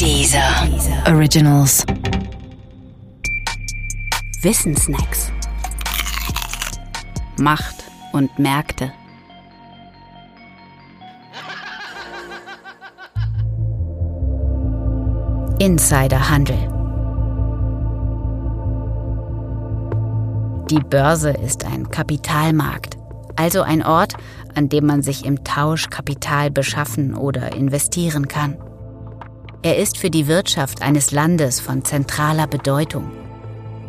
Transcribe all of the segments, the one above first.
Dieser Originals. Wissensnacks. Macht und Märkte. Insiderhandel. Die Börse ist ein Kapitalmarkt, also ein Ort, an dem man sich im Tausch Kapital beschaffen oder investieren kann. Er ist für die Wirtschaft eines Landes von zentraler Bedeutung.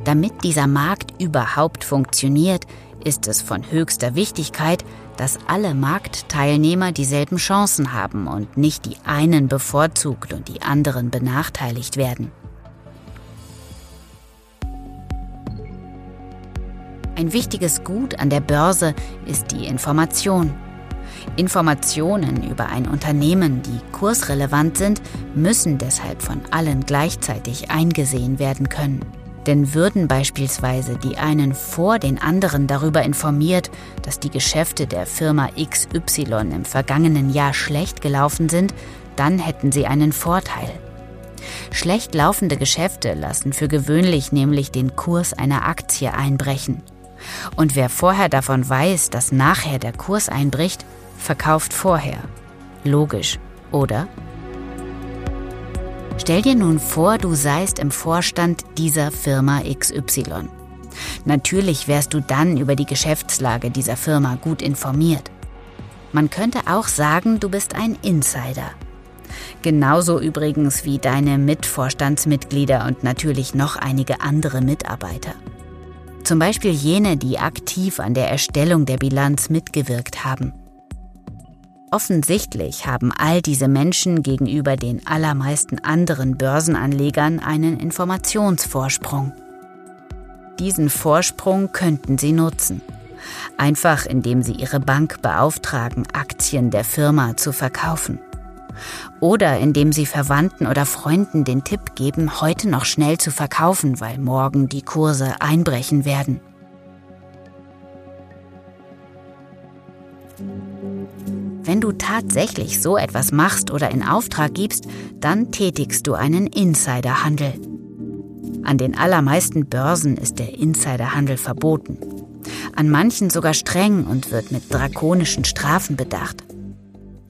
Damit dieser Markt überhaupt funktioniert, ist es von höchster Wichtigkeit, dass alle Marktteilnehmer dieselben Chancen haben und nicht die einen bevorzugt und die anderen benachteiligt werden. Ein wichtiges Gut an der Börse ist die Information. Informationen über ein Unternehmen, die kursrelevant sind, müssen deshalb von allen gleichzeitig eingesehen werden können. Denn würden beispielsweise die einen vor den anderen darüber informiert, dass die Geschäfte der Firma XY im vergangenen Jahr schlecht gelaufen sind, dann hätten sie einen Vorteil. Schlecht laufende Geschäfte lassen für gewöhnlich nämlich den Kurs einer Aktie einbrechen. Und wer vorher davon weiß, dass nachher der Kurs einbricht, verkauft vorher. Logisch, oder? Stell dir nun vor, du seist im Vorstand dieser Firma XY. Natürlich wärst du dann über die Geschäftslage dieser Firma gut informiert. Man könnte auch sagen, du bist ein Insider. Genauso übrigens wie deine Mitvorstandsmitglieder und natürlich noch einige andere Mitarbeiter. Zum Beispiel jene, die aktiv an der Erstellung der Bilanz mitgewirkt haben. Offensichtlich haben all diese Menschen gegenüber den allermeisten anderen Börsenanlegern einen Informationsvorsprung. Diesen Vorsprung könnten sie nutzen. Einfach indem sie ihre Bank beauftragen, Aktien der Firma zu verkaufen. Oder indem sie Verwandten oder Freunden den Tipp geben, heute noch schnell zu verkaufen, weil morgen die Kurse einbrechen werden. Wenn du tatsächlich so etwas machst oder in Auftrag gibst, dann tätigst du einen Insiderhandel. An den allermeisten Börsen ist der Insiderhandel verboten. An manchen sogar streng und wird mit drakonischen Strafen bedacht.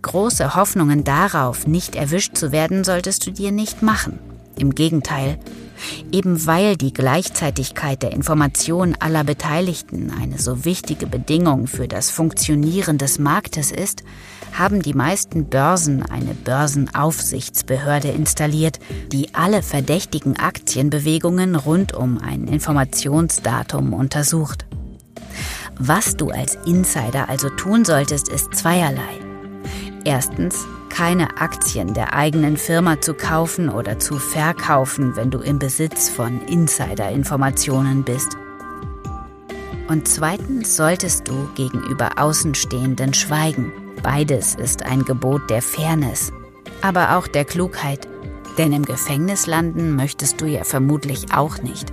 Große Hoffnungen darauf, nicht erwischt zu werden, solltest du dir nicht machen. Im Gegenteil, Eben weil die Gleichzeitigkeit der Information aller Beteiligten eine so wichtige Bedingung für das Funktionieren des Marktes ist, haben die meisten Börsen eine Börsenaufsichtsbehörde installiert, die alle verdächtigen Aktienbewegungen rund um ein Informationsdatum untersucht. Was du als Insider also tun solltest, ist zweierlei. Erstens, keine Aktien der eigenen Firma zu kaufen oder zu verkaufen, wenn du im Besitz von Insider-Informationen bist. Und zweitens solltest du gegenüber Außenstehenden schweigen. Beides ist ein Gebot der Fairness, aber auch der Klugheit. Denn im Gefängnis landen möchtest du ja vermutlich auch nicht.